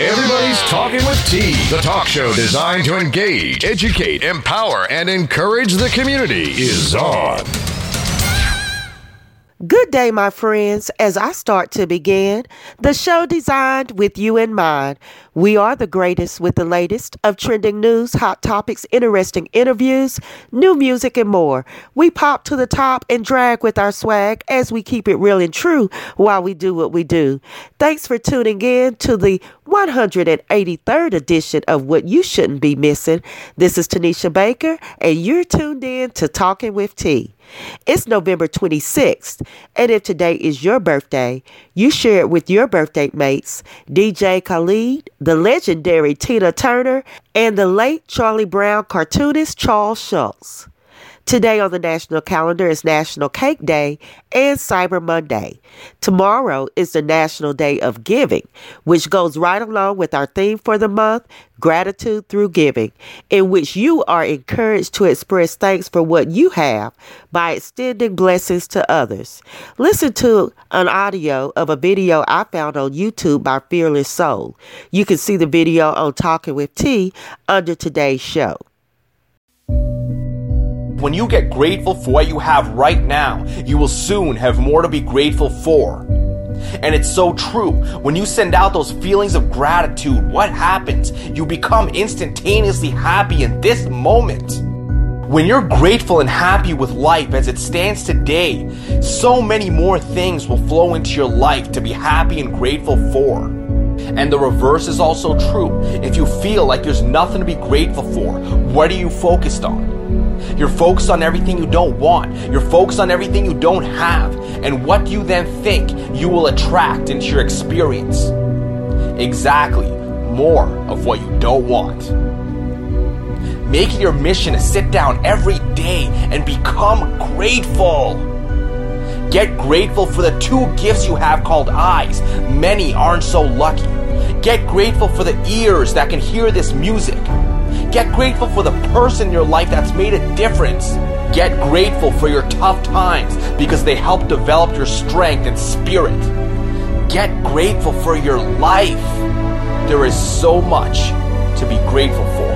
Everybody's Talking with T, the talk show designed to engage, educate, empower, and encourage the community, is on. Good day, my friends. As I start to begin, the show designed with you in mind. We are the greatest with the latest of trending news, hot topics, interesting interviews, new music, and more. We pop to the top and drag with our swag as we keep it real and true while we do what we do. Thanks for tuning in to the 183rd edition of What You Shouldn't Be Missing. This is Tanisha Baker, and you're tuned in to Talking with T. It's November 26th, and if today is your birthday, you share it with your birthday mates, DJ Khaled, the legendary Tina Turner, and the late Charlie Brown cartoonist Charles Schulz. Today on the national calendar is National Cake Day and Cyber Monday. Tomorrow is the National Day of Giving, which goes right along with our theme for the month, Gratitude Through Giving, in which you are encouraged to express thanks for what you have by extending blessings to others. Listen to an audio of a video I found on YouTube by Fearless Soul. You can see the video on Talking with T under today's show. When you get grateful for what you have right now, you will soon have more to be grateful for. And it's so true. When you send out those feelings of gratitude, what happens? You become instantaneously happy in this moment. When you're grateful and happy with life as it stands today, so many more things will flow into your life to be happy and grateful for. And the reverse is also true. If you feel like there's nothing to be grateful for, what are you focused on? You're focused on everything you don't want. You're focused on everything you don't have. And what do you then think you will attract into your experience? Exactly, more of what you don't want. Make it your mission to sit down every day and become grateful. Get grateful for the two gifts you have called eyes. Many aren't so lucky. Get grateful for the ears that can hear this music. Get grateful for the person in your life that's made a difference. Get grateful for your tough times because they help develop your strength and spirit. Get grateful for your life. There is so much to be grateful for.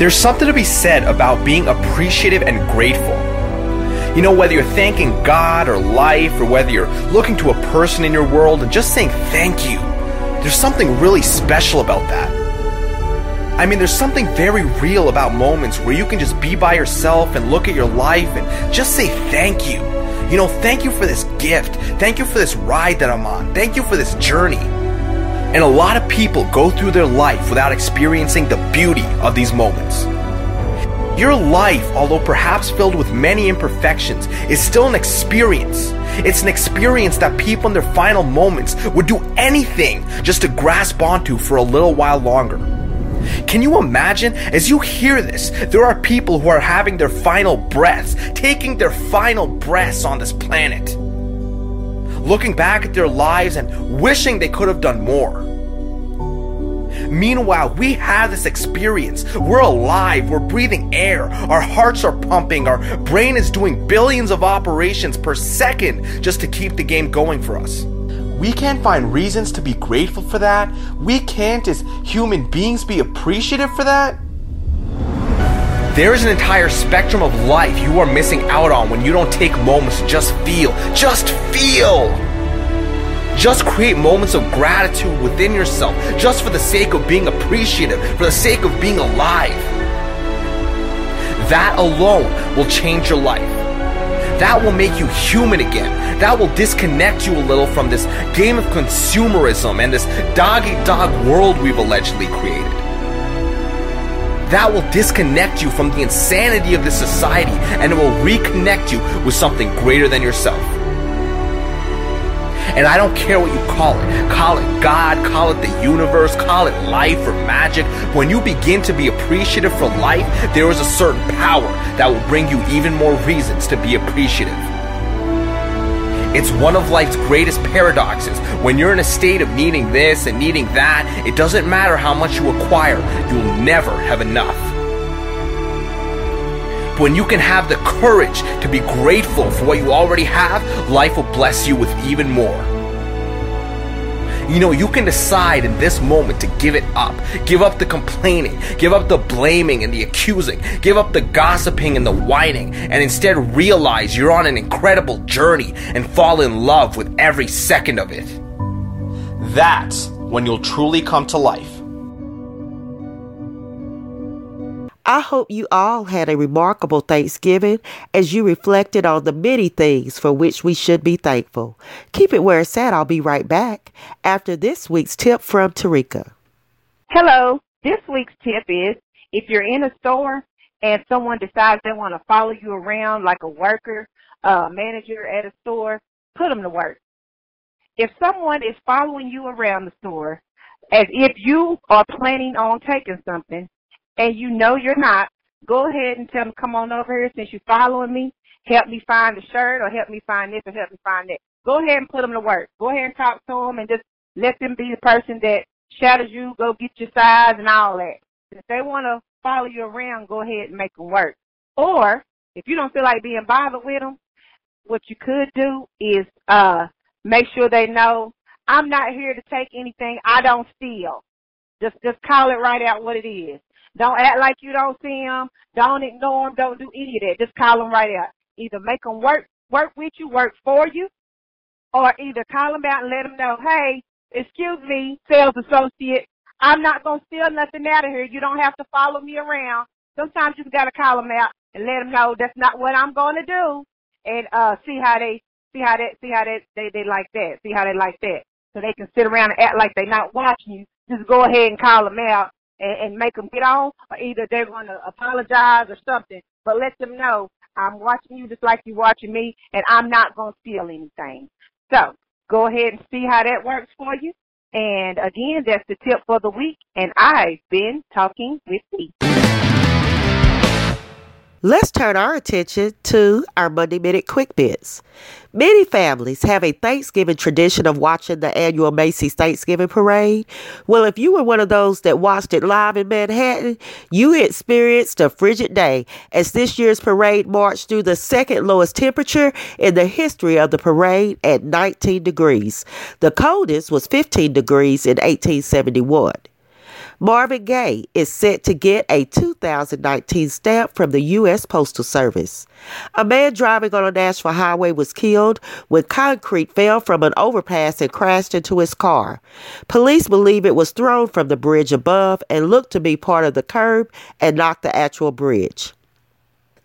There's something to be said about being appreciative and grateful. You know, whether you're thanking God or life, or whether you're looking to a person in your world and just saying thank you, there's something really special about that. I mean, there's something very real about moments where you can just be by yourself and look at your life and just say thank you. You know, thank you for this gift. Thank you for this ride that I'm on. Thank you for this journey. And a lot of people go through their life without experiencing the beauty of these moments. Your life, although perhaps filled with many imperfections, is still an experience. It's an experience that people in their final moments would do anything just to grasp onto for a little while longer. Can you imagine? As you hear this, there are people who are having their final breaths, taking their final breaths on this planet, looking back at their lives and wishing they could have done more. Meanwhile, we have this experience. We're alive, we're breathing air, our hearts are pumping, our brain is doing billions of operations per second just to keep the game going for us we can't find reasons to be grateful for that? We can't, as human beings, be appreciative for that? There is an entire spectrum of life you are missing out on when you don't take moments to just feel. Just feel! Just create moments of gratitude within yourself, just for the sake of being appreciative, for the sake of being alive. That alone will change your life. That will make you human again that will disconnect you a little from this game of consumerism and this dog eat dog world we've allegedly created. That will disconnect you from the insanity of this society and it will reconnect you with something greater than yourself. And I don't care what you call it. Call it God, call it the universe, call it life or magic. When you begin to be appreciative for life, there is a certain power that will bring you even more reasons to be appreciative. It's one of life's greatest paradoxes. When you're in a state of needing this and needing that, it doesn't matter how much you acquire, you'll never have enough. But when you can have the courage to be grateful for what you already have, life will bless you with even more. You know, you can decide in this moment to give it up. Give up the complaining, give up the blaming and the accusing, give up the gossiping and the whining, and instead realize you're on an incredible journey and fall in love with every second of it. That's when you'll truly come to life. I hope you all had a remarkable Thanksgiving as you reflected on the many things for which we should be thankful. Keep it where it's at. I'll be right back after this week's tip from Tarika. Hello. This week's tip is if you're in a store and someone decides they want to follow you around like a worker, a manager at a store, put them to work. If someone is following you around the store as if you are planning on taking something, and you know you're not, go ahead and tell them, come on over here since you're following me. Help me find the shirt or help me find this or help me find that. Go ahead and put them to work. Go ahead and talk to them and just let them be the person that shadows you, go get your size and all that. If they want to follow you around, go ahead and make them work. Or if you don't feel like being bothered with them, what you could do is uh make sure they know I'm not here to take anything. I don't steal. Just just call it right out what it is. Don't act like you don't see them. Don't ignore them. Don't do any of that. Just call them right out. Either make them work, work with you, work for you, or either call them out and let them know, hey, excuse me, sales associate, I'm not going to steal nothing out of here. You don't have to follow me around. Sometimes you got to call them out and let them know that's not what I'm going to do, and uh, see how they see how they see how they, they they like that. See how they like that. So they can sit around and act like they're not watching you. Just go ahead and call them out and, and make them get on, or either they're going to apologize or something. But let them know I'm watching you just like you're watching me, and I'm not going to steal anything. So go ahead and see how that works for you. And again, that's the tip for the week. And I've been talking with T. Let's turn our attention to our Monday Minute Quick Bits. Many families have a Thanksgiving tradition of watching the annual Macy's Thanksgiving Parade. Well, if you were one of those that watched it live in Manhattan, you experienced a frigid day as this year's parade marched through the second lowest temperature in the history of the parade at 19 degrees. The coldest was 15 degrees in 1871. Marvin Gaye is set to get a 2019 stamp from the U.S. Postal Service. A man driving on a Nashville highway was killed when concrete fell from an overpass and crashed into his car. Police believe it was thrown from the bridge above and looked to be part of the curb and not the actual bridge.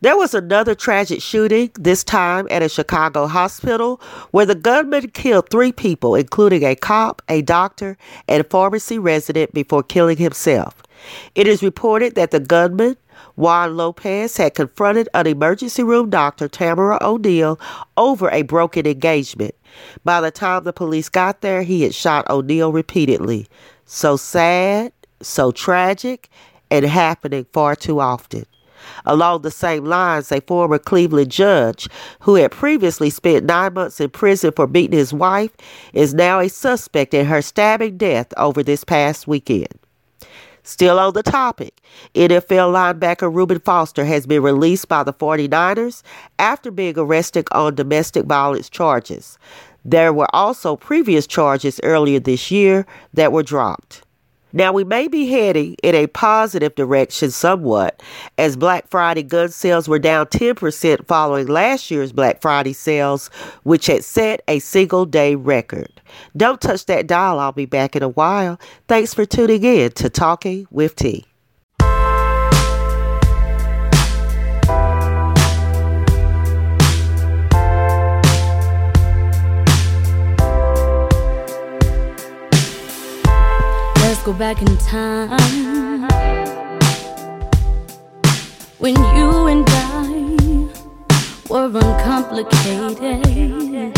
There was another tragic shooting, this time at a Chicago hospital, where the gunman killed three people, including a cop, a doctor, and pharmacy resident before killing himself. It is reported that the gunman, Juan Lopez, had confronted an emergency room doctor, Tamara O'Neal, over a broken engagement. By the time the police got there, he had shot O'Neal repeatedly. So sad, so tragic, and happening far too often. Along the same lines, a former Cleveland judge who had previously spent nine months in prison for beating his wife is now a suspect in her stabbing death over this past weekend. Still on the topic, NFL linebacker Reuben Foster has been released by the 49ers after being arrested on domestic violence charges. There were also previous charges earlier this year that were dropped. Now, we may be heading in a positive direction somewhat, as Black Friday gun sales were down 10% following last year's Black Friday sales, which had set a single day record. Don't touch that dial, I'll be back in a while. Thanks for tuning in to Talking with T. go back in time when you and I were uncomplicated.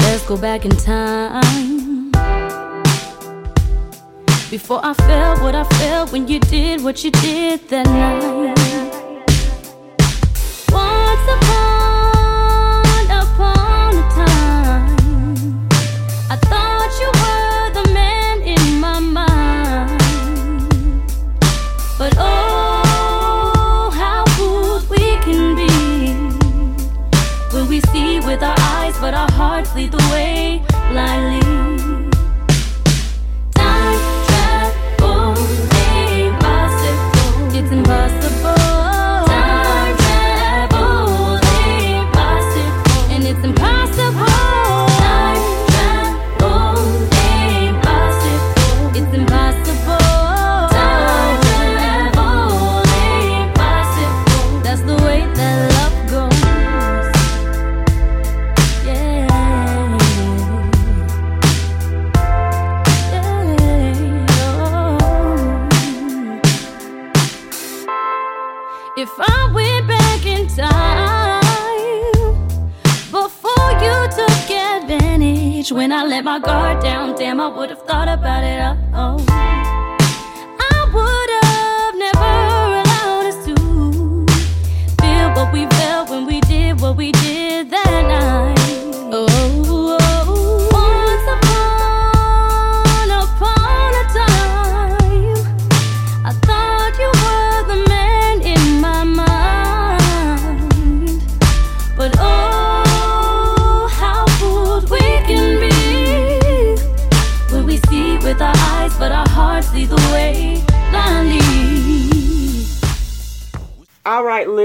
Let's go back in time before I felt what I felt when you did what you did that night. When I let my guard down. Damn, I would have thought about it. Oh,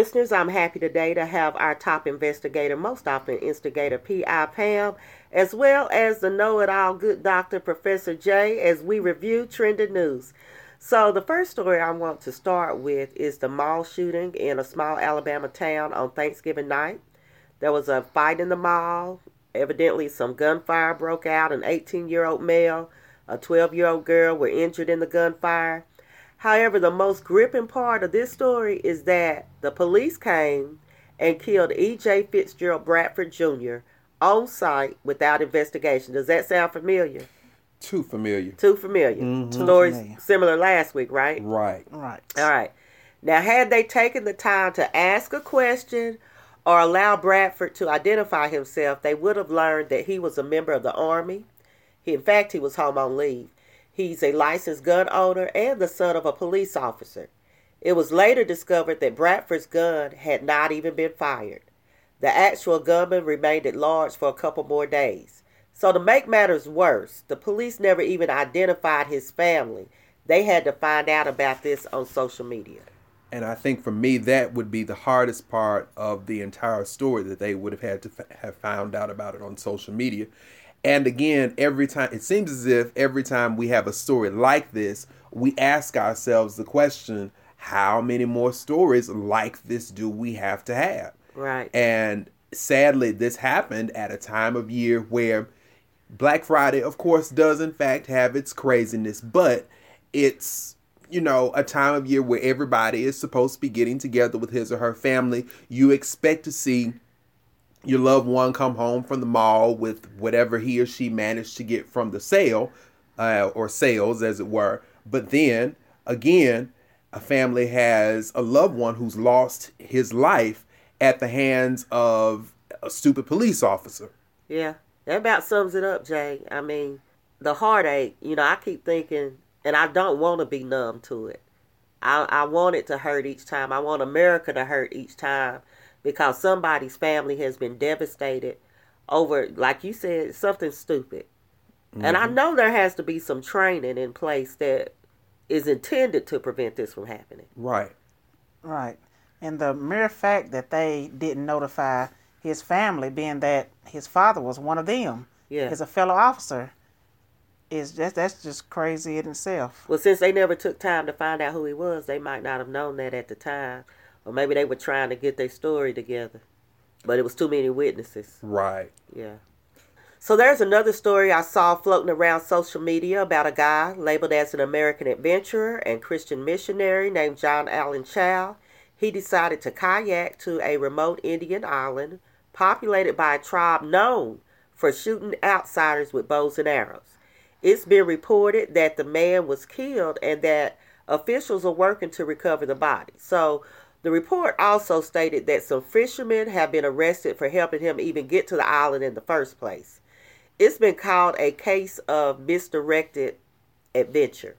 listeners, I'm happy today to have our top investigator, most often instigator P.I. Pam, as well as the know it all good doctor, Professor J, as we review trending news. So, the first story I want to start with is the mall shooting in a small Alabama town on Thanksgiving night. There was a fight in the mall. Evidently, some gunfire broke out. An 18 year old male, a 12 year old girl were injured in the gunfire. However, the most gripping part of this story is that the police came and killed E.J. Fitzgerald Bradford Jr. on site without investigation. Does that sound familiar? Too familiar. Too familiar. Mhm. Stories familiar. similar last week, right? Right. Right. All right. Now, had they taken the time to ask a question or allow Bradford to identify himself, they would have learned that he was a member of the Army. He, in fact, he was home on leave. He's a licensed gun owner and the son of a police officer. It was later discovered that Bradford's gun had not even been fired. The actual gunman remained at large for a couple more days. So, to make matters worse, the police never even identified his family. They had to find out about this on social media. And I think for me, that would be the hardest part of the entire story that they would have had to f- have found out about it on social media. And again, every time it seems as if every time we have a story like this, we ask ourselves the question how many more stories like this do we have to have? Right. And sadly, this happened at a time of year where Black Friday, of course, does in fact have its craziness, but it's you know a time of year where everybody is supposed to be getting together with his or her family. You expect to see your loved one come home from the mall with whatever he or she managed to get from the sale uh, or sales, as it were. But then again, a family has a loved one who's lost his life at the hands of a stupid police officer. Yeah, that about sums it up, Jay. I mean, the heartache, you know, I keep thinking, and I don't want to be numb to it. I, I want it to hurt each time. I want America to hurt each time because somebody's family has been devastated over, like you said, something stupid. And I mm-hmm. know there has to be some training in place that is intended to prevent this from happening. Right. Right. And the mere fact that they didn't notify his family, being that his father was one of them, Yeah. as a fellow officer, is just that's just crazy in itself. Well, since they never took time to find out who he was, they might not have known that at the time. Or maybe they were trying to get their story together. But it was too many witnesses. Right. Yeah. So there's another story I saw floating around social media about a guy labeled as an American adventurer and Christian missionary named John Allen Chau. He decided to kayak to a remote Indian island populated by a tribe known for shooting outsiders with bows and arrows. It's been reported that the man was killed and that officials are working to recover the body. So the report also stated that some fishermen have been arrested for helping him even get to the island in the first place. It's been called a case of misdirected adventure.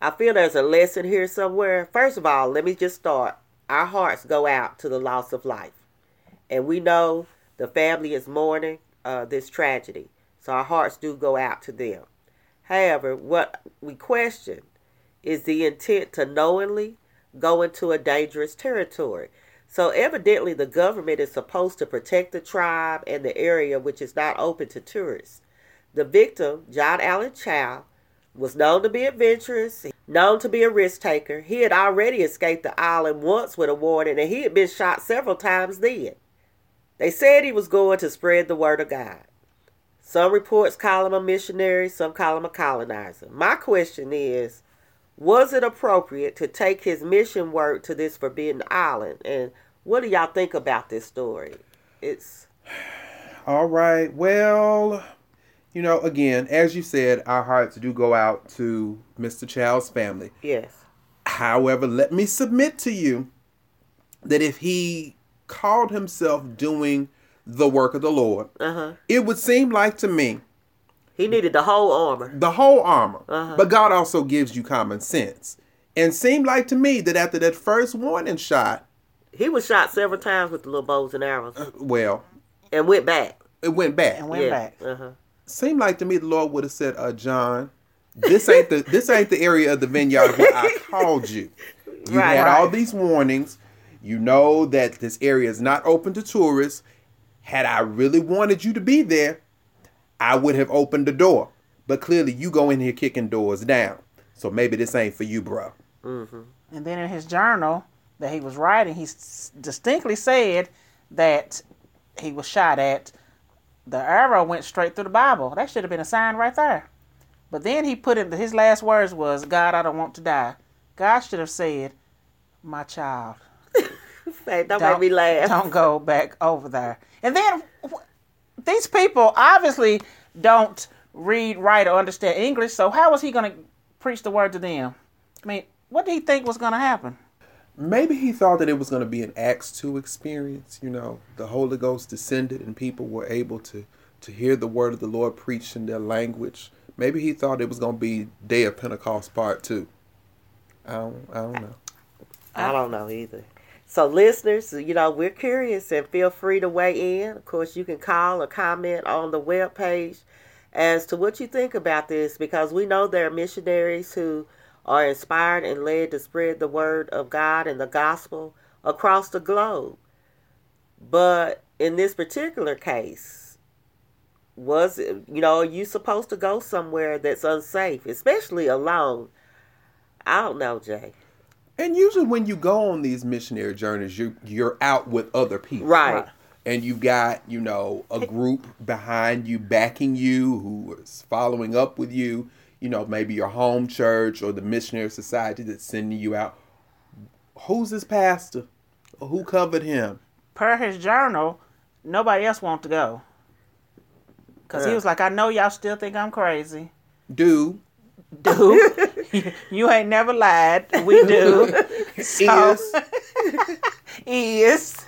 I feel there's a lesson here somewhere. First of all, let me just start. Our hearts go out to the loss of life. And we know the family is mourning uh, this tragedy. So our hearts do go out to them. However, what we question is the intent to knowingly go into a dangerous territory. So evidently the government is supposed to protect the tribe and the area which is not open to tourists. The victim, John Allen Chau, was known to be adventurous, known to be a risk taker. He had already escaped the island once with a warning and he had been shot several times then. They said he was going to spread the word of God. Some reports call him a missionary, some call him a colonizer. My question is was it appropriate to take his mission work to this forbidden island? And what do y'all think about this story? It's All right. Well, you know, again, as you said, our hearts do go out to Mr. Child's family. Yes. However, let me submit to you that if he called himself doing the work of the Lord, Uh-huh. it would seem like to me He needed the whole armor. the whole armor. Uh-huh. But God also gives you common sense. And seemed like to me that after that first warning shot, He was shot several times with the little bows and arrows well, and went back. it went back. and went yeah. back. Uh-huh. Seemed like to me the Lord would have said, uh, John, this ain't the this ain't the area of the vineyard where I called you. You Right. had all Right. these warnings. You know that this area is not open to tourists. Had I really wanted you to be there, I would have opened the door. But clearly, you go in here kicking doors down. So maybe this ain't for you, bro. Mm-hmm. And then in his journal that he was writing, he s- distinctly said that he was shot at. The arrow went straight through the Bible. That should have been a sign right there. But then he put in His last words was, "God, I don't want to die." God should have said, "My child, Hey, don't, make me laugh. don't go back over there." And then wh- these people obviously don't read, write, or understand English. So how was he going to preach the word to them? I mean, what did he think was going to happen? Maybe he thought that it was going to be an Acts 2 experience. You know, the Holy Ghost descended and people were able to, to hear the word of the Lord preached in their language. Maybe he thought it was going to be Day of Pentecost Part 2. I don't, I don't know. I don't know either. So, listeners, you know, we're curious and feel free to weigh in. Of course, you can call or comment on the webpage as to what you think about this because we know there are missionaries who are inspired and led to spread the word of God and the gospel across the globe. But in this particular case, was it, you know, are you supposed to go somewhere that's unsafe, especially alone? I don't know, Jay. And usually when you go on these missionary journeys, you you're out with other people. Right. And you've got, you know, a group behind you backing you who is following up with you, you know, maybe your home church or the missionary society that's sending you out. Who's this pastor? Who covered him? per his journal, nobody else wanted to go. Cause he was like, I know y'all still think I'm crazy. Do Dude, you ain't never lied. We do. So, is is.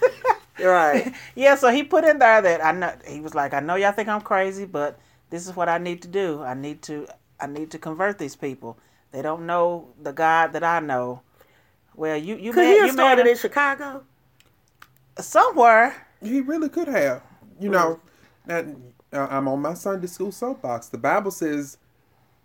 Right. Yeah, so he put in there that I know he was like, I know y'all think I'm crazy, but this is what I need to do. I need to I need to convert these people. They don't know the God that I know. Well, you you Could made, he have you started made in Chicago? somewhere. he really could have. You know, now, uh, I'm on my Sunday school soapbox. The Bible says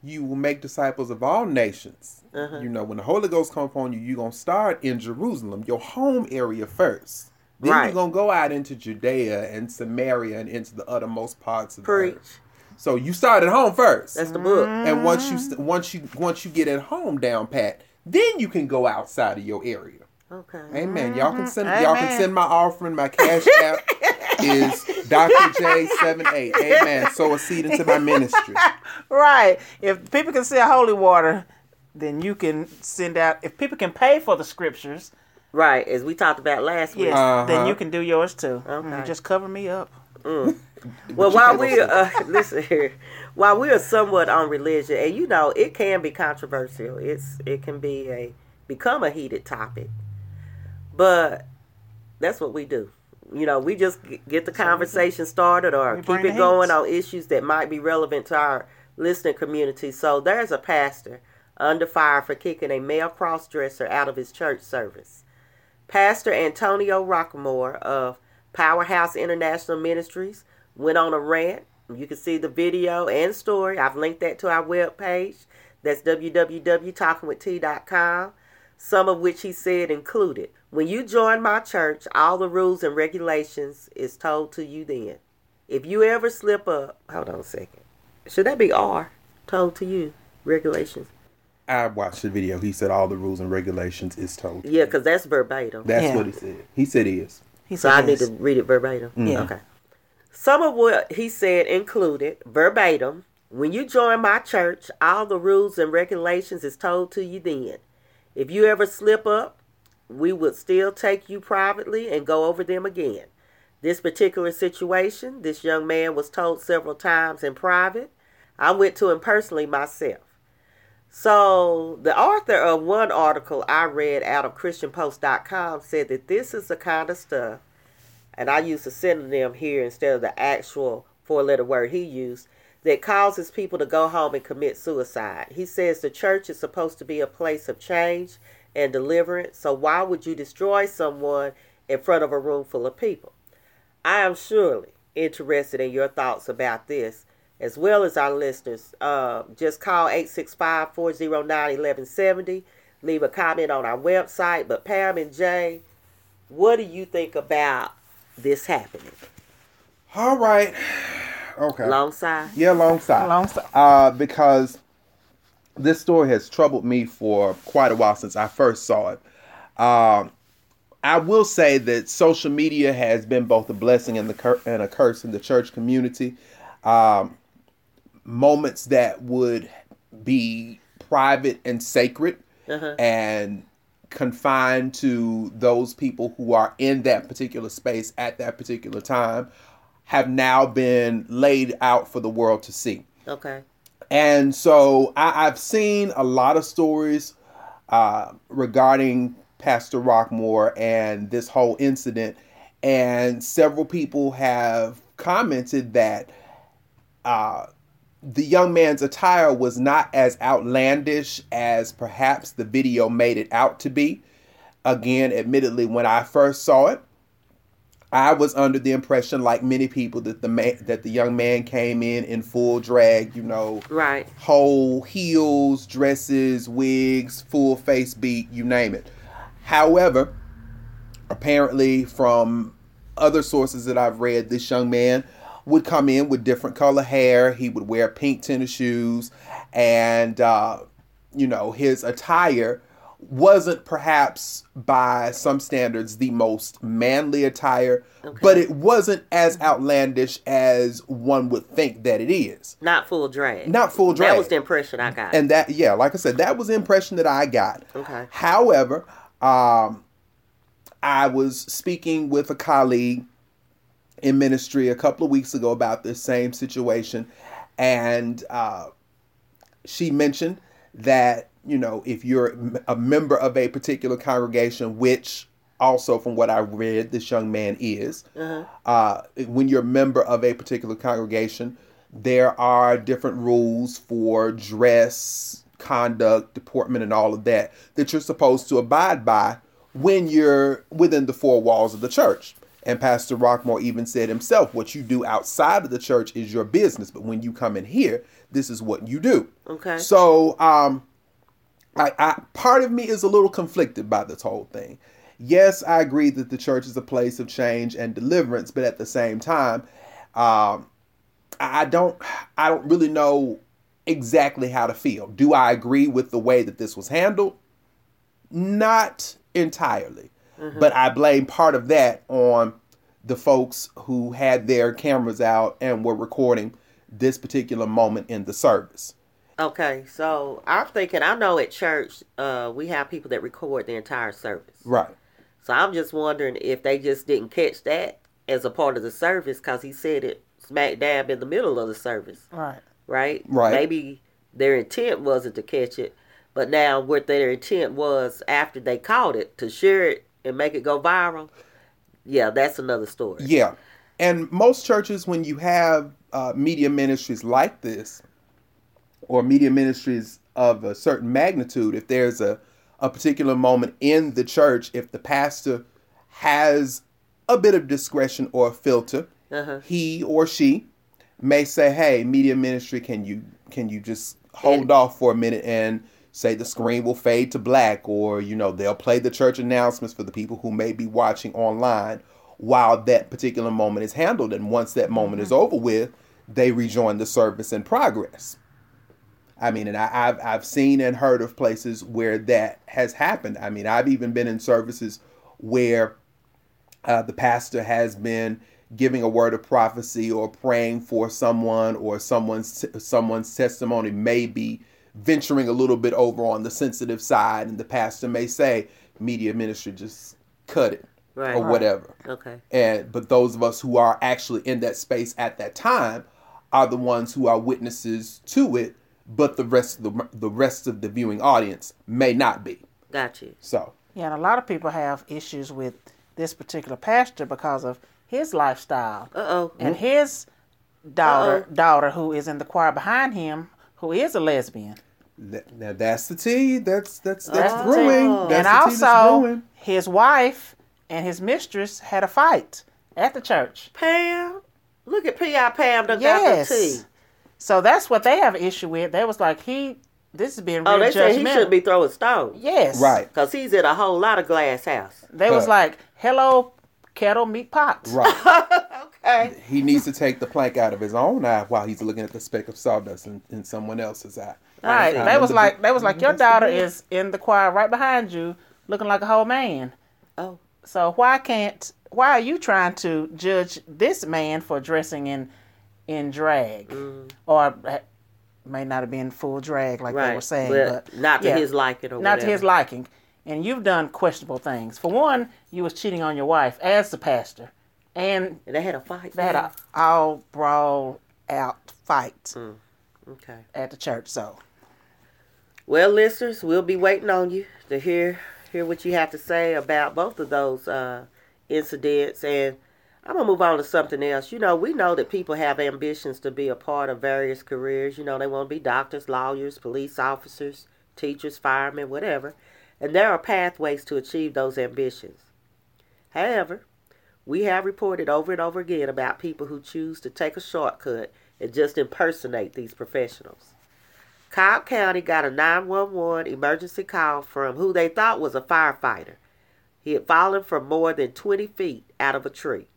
you will make disciples of all nations. Uh-huh. You know, when the Holy Ghost comes upon you, you're going to start in Jerusalem, your home area first. Then Right. you're going to go out into Judea and Samaria and into the uttermost parts of the Preach. earth. So you start at home first. That's the book. and once you once you once you get at home down pat, then you can go outside of your area. Okay. Amen. Y'all can send y'all can send my offering. My cash app is Dr. J 78 Amen. Sow a seed into my ministry. Right. If people can sell holy water, then you can send out. If people can pay for the scriptures, Right, as we talked about last week. yes, Uh-huh. then you can do yours too. Okay. Mm, Just cover me up. Well, while we see uh, listen here, while we are somewhat on religion, and you know, it can be controversial. It's it can be a become a heated topic, but that's what we do. You know, we just get the conversation started or keep it going on issues that might be relevant to our listening community. So there's a pastor under fire for kicking a male crossdresser out of his church service. Pastor Antonio Rockmore of Powerhouse International Ministries went on a rant. You can see the video and story. I've linked that to our webpage. That's www.talkingwitht.com. Some of which he said included When you join my church, all the rules and regulations is told to you then. If you ever slip up, hold on a second. Should that be R? Told to you. Regulations. I watched the video. He said all the rules and regulations is told. Yeah, because that's verbatim. That's Yeah. what he said. He said is. He So I need to read it verbatim. Yeah. Okay. Some of what he said included verbatim. When you join my church, all the rules and regulations is told to you then. If you ever slip up, we would still take you privately and go over them again. This particular situation, this young man was told several times in private. I went to him personally myself. So, the author of one article I read out of ChristianPost.com said that this is the kind of stuff, and I use the synonym here instead of the actual four letter word he used, that causes people to go home and commit suicide. He says the church is supposed to be a place of change and deliverance, so why would you destroy someone in front of a room full of people? I am surely interested in your thoughts about this as well as our listeners. Uh, just call 865 409 1170. Leave a comment on our website. But Pam and Jay, what do you think about this happening? All right. Okay. Long side? Yeah, long side. Long side. Uh, because this story has troubled me for quite a while since I first saw it. Um, I will say that social media has been both a blessing and the cur- and a curse in the church community. Um, moments that would be private and sacred Uh-huh. and confined to those people who are in that particular space at that particular time have now been laid out for the world to see. Okay. And so I, I've seen a lot of stories uh, regarding Pastor Rockmore and this whole incident, and several people have commented that uh, the young man's attire was not as outlandish as perhaps the video made it out to be. Again, admittedly, when I first saw it, I was under the impression, like many people, that the man, that the young man came in in full drag, you know, Right. whole heels, dresses, wigs, full face beat, you name it. However, apparently from other sources that I've read, this young man would come in with different color hair. He would wear pink tennis shoes, and uh, you know his attire wasn't perhaps by some standards the most manly attire, but it wasn't as outlandish as one would think that it is. Not full drag. Not full drag. That was the impression I got. And that, yeah, like I said, that was the impression that I got. Okay. However, um, I was speaking with a colleague in ministry a couple of weeks ago about this same situation, and uh, she mentioned that you know if you're a member of a particular congregation, which also from what I read, this young man is, uh, when you're a member of a particular congregation, there are different rules for dress, conduct, deportment, and all of that that you're supposed to abide by when you're within the four walls of the church. And Pastor Rockmore even said himself, what you do outside of the church is your business, but when you come in here, this is what you do. Okay. So, um, I, I part of me is a little conflicted by this whole thing. Yes, I agree that the church is a place of change and deliverance, but at the same time, um, I I don't I don't really know exactly how to feel. Do I agree with the way that this was handled? Not entirely. But I blame part of that on the folks who had their cameras out and were recording this particular moment in the service. Okay, so I'm thinking, I know at church, uh, we have people that record the entire service. Right. So I'm just wondering if they just didn't catch that as a part of the service because he said it smack dab in the middle of the service, Right. right? Right. Maybe their intent wasn't to catch it, but now what their intent was after they caught it to share it and make it go viral. Yeah, that's another story. Yeah. And most churches, when you have uh, media ministries like this, or media ministries of a certain magnitude, if there's a, a particular moment in the church, if the pastor has a bit of discretion or filter, Uh-huh. he or she may say, "Hey, media ministry, can you can you just hold And- off for a minute and say the screen will fade to black, or you know they'll play the church announcements for the people who may be watching online while that particular moment is handled, and once that moment is over with, they rejoin the service in progress." I mean, and I, I've I've seen and heard of places where that has happened. I mean, I've even been in services where uh, the pastor has been giving a word of prophecy or praying for someone, or someone's someone's testimony may be venturing a little bit over on the sensitive side, and the pastor may say, "Media ministry, just cut it." Right. or whatever. Okay. And but those of us who are actually in that space at that time are the ones who are witnesses to it, but the rest of the the rest of the viewing audience may not be. Got you. So Yeah, and a lot of people have issues with this particular pastor because of his lifestyle Uh oh. and his daughter daughter who is in the choir behind him who is a lesbian. th- now that's the tea. That's that's that's the brewing. That's and the tea that's also brewing. his wife and his mistress had a fight at the church. Pam. Look at P.I. Pam done got Yes. the tea. So that's what they have an issue with. They was like he this has been. Oh, real Oh, they said he shouldn't be throwing stones. Yes. Right. Because he's in a whole lot of glass house. They was like, Hello, kettle meet pot. Right. Okay. he needs to take the plank out of his own eye while he's looking at the speck of sawdust in, in someone else's eye. Right. They was to like be- they was like your That's the daughter is in the choir right behind you looking like a whole man. Oh. So why can't why are you trying to judge this man for dressing in in drag Mm. or uh, may not have been full drag like they were saying, but, but, not to yeah, his liking or not whatever. to his liking. And you've done questionable things. For one, you was cheating on your wife as the pastor, and And they had a fight. they had a all brawl out fight Mm. Okay. at the church. So Well, listeners, we'll be waiting on you to hear hear what you have to say about both of those uh, incidents. And I'm gonna move on to something else. You know, we know that people have ambitions to be a part of various careers. You know, they want to be doctors, lawyers, police officers, teachers, firemen, whatever. And there are pathways to achieve those ambitions. However, we have reported over and over again about people who choose to take a shortcut and just impersonate these professionals. Cobb County got a 911 emergency call from who they thought was a firefighter. He had fallen from more than 20 feet out of a tree.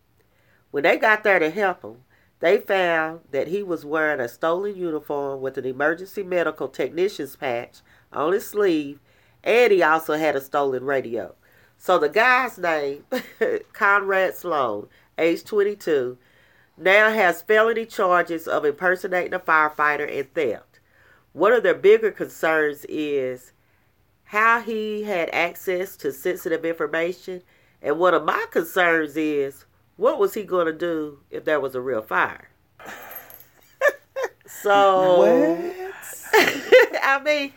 When they got there to help him, they found that he was wearing a stolen uniform with an emergency medical technician's patch on his sleeve, and he also had a stolen radio. So the guy's name, Conrad Sloan, age 22, now has felony charges of impersonating a firefighter and theft. One of their bigger concerns is how he had access to sensitive information. And one of my concerns is what was he going to do if there was a real fire? so, I mean,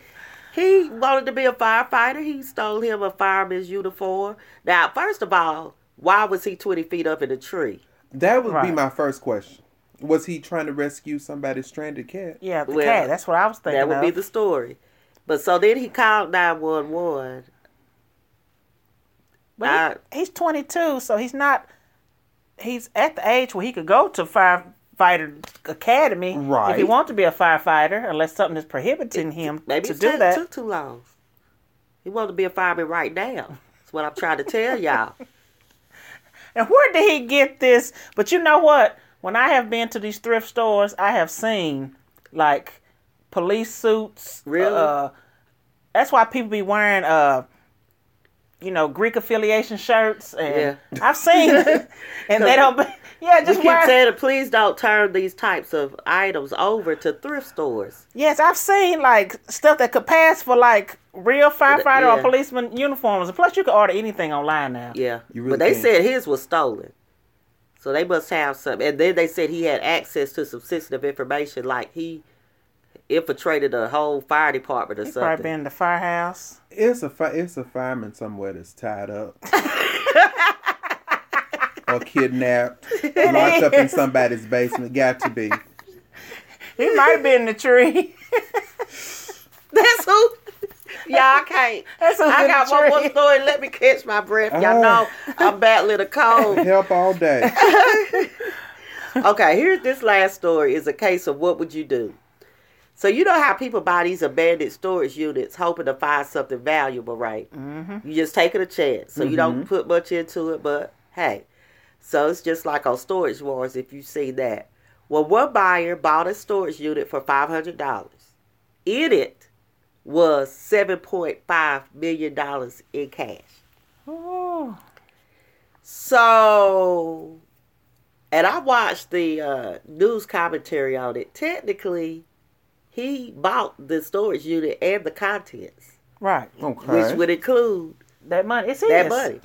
he wanted to be a firefighter. He stole him a fireman's uniform. Now, first of all, why was he 20 feet up in a tree? That would be my first question. Was he trying to rescue somebody's stranded cat? yeah, the Well, cat. That's what I was thinking That would of. be the story. But so then he called 911. But I- he, he's 22, so he's not. He's at the age where he could go to firefighter academy if he Right. wants to be a firefighter, unless something is prohibiting him Maybe to it do took, that. took too long. He wanted to be a fireman right now. That's what I'm trying to tell y'all. And where did he get this? But you know what? When I have been to these thrift stores, I have seen like police suits. Really? Uh, that's why people be wearing uh you know, Greek affiliation shirts and Yeah. I've seen and they don't be, yeah, We just keep wear saying, please don't turn these types of items over to thrift stores. Yes, I've seen like stuff that could pass for like real firefighter Yeah. or policeman uniforms. And plus, you can order anything online now. Yeah. You really but they can. said his was stolen. So they must have some. And then they said he had access to some sensitive information, like he infiltrated a whole fire department or He probably been in the firehouse. It's a fi- it's a fireman somewhere that's tied up or kidnapped, locked up in somebody's basement. Got to be. He might have been in the tree. That's who. Y'all can't. That's who's I in got the one more story. Let me catch my breath. Y'all Oh. know I'm battling a cold. Help all day. Okay, here's this last story is a case of what would you do? So you know how people buy these abandoned storage units hoping to find something valuable, right? Mm-hmm. You just taking a chance, so you don't put much into it. But hey, so it's just like on Storage Wars if you see that. Well, one buyer bought a storage unit for five hundred dollars. In it was seven point five million dollars in cash. Ooh. So, and I watched the uh, news commentary on it. Technically, he bought the storage unit and the contents, Right. Okay. which would include That money. It's his. that money.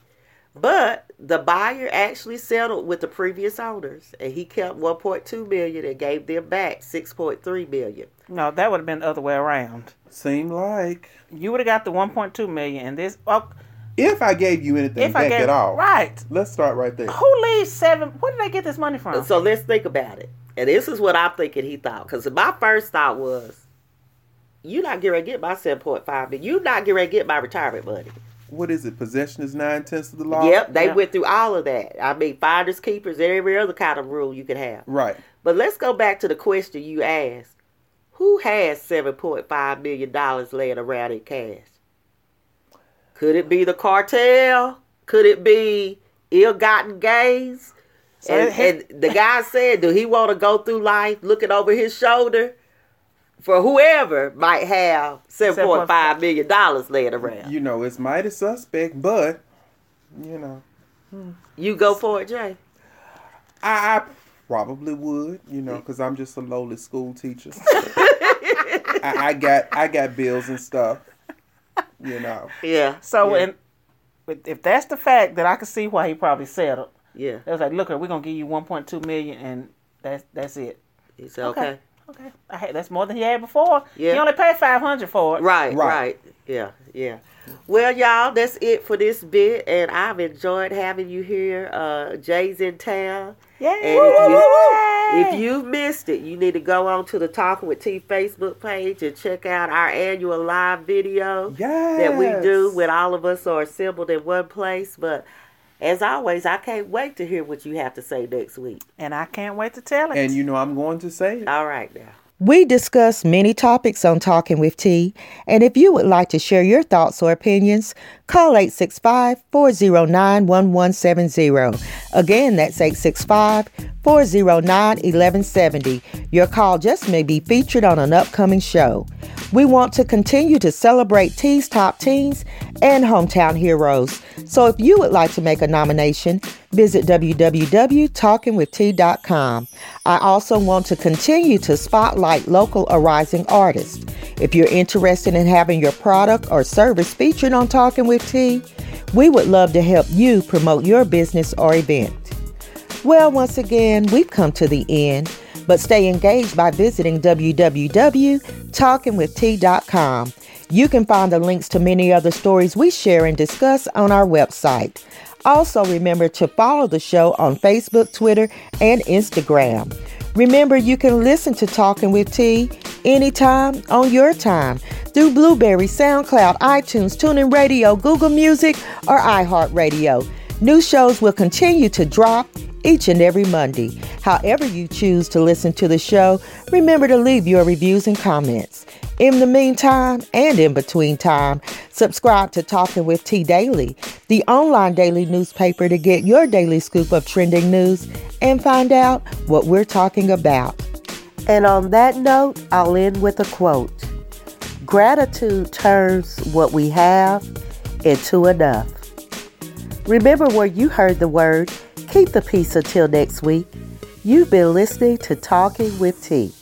But the buyer actually settled with the previous owners, and he kept 1.2 million and gave them back 6.3 million. No, that would have been the other way around. Seem like You would have got the 1.2 million, and this. Oh, if I gave you anything if I back gave at all, right, let's start right there. who leaves seven? Where did they get this money from? So let's think about it. And this is what I'm thinking he thought. Because my first thought was, you're not getting ready to get my 7.5 million. You're not getting ready to get my retirement money. What is it? Possession is nine tenths of the law. Yep, they Yeah. went through all of that. I mean, finders, keepers, every other kind of rule you could have. Right. But let's go back to the question you asked. Who has $7.5 million laying around in cash? Could it be the cartel? Could it be ill-gotten gains? So and, his- and the guy said, do he want to go through life looking over his shoulder? For whoever might have $7.5 million laying around. You know, it's mighty suspect, but you know, You go for it, Jay. I, I probably would. You know, because I'm just a lowly school teacher. I, I got I got bills and stuff. You know. Yeah. so, yeah. and if- if that's the fact, then I can see why he probably settled. Yeah. It was like, look, we're gonna give you 1.2 million, and that's that's it. He said, okay. Okay, I had, that's more than he had before. Yeah. He only paid 500 for it. Right, Right. right, Yeah, yeah. Well, y'all, that's it for this bit, and I've enjoyed having you here. Uh, Jay's in town. Yay! And if you, if you missed it, you need to go on to the Talking with T Facebook page and check out our annual live video yes. that we do Yes. when all of us are assembled in one place. But as always, I can't wait to hear what you have to say next week. And I can't wait to tell it. And you know, I'm going to say it. All right, now. We discuss many topics on Talking with T, and if you would like to share your thoughts or opinions, call 865 409 1170. Again, that's 865 409 1170. Your call just may be featured on an upcoming show. We want to continue to celebrate T's top teens and hometown heroes. So if you would like to make a nomination, visit www.talkingwitht.com. I also want to continue to spotlight local arising artists. If you're interested in having your product or service featured on Talking with T, we would love to help you promote your business or event. Well, once again, we've come to the end, but stay engaged by visiting www.talkingwitht.com. You can find the links to many other stories we share and discuss on our website. Also, remember to follow the show on Facebook, Twitter, and Instagram. Remember, you can listen to Talking with T anytime on your time through Blubrry, SoundCloud, iTunes, TuneIn Radio, Google Music, or iHeartRadio. New shows will continue to drop each and every Monday. However, you choose to listen to the show, remember to leave your reviews and comments. In the meantime and in between time, subscribe to Talking with T Daily, the online daily newspaper to get your daily scoop of trending news and find out what we're talking about. And on that note, I'll end with a quote Gratitude turns what we have into enough. Remember where you heard the word. Keep the peace until next week. You've been listening to Talking with T.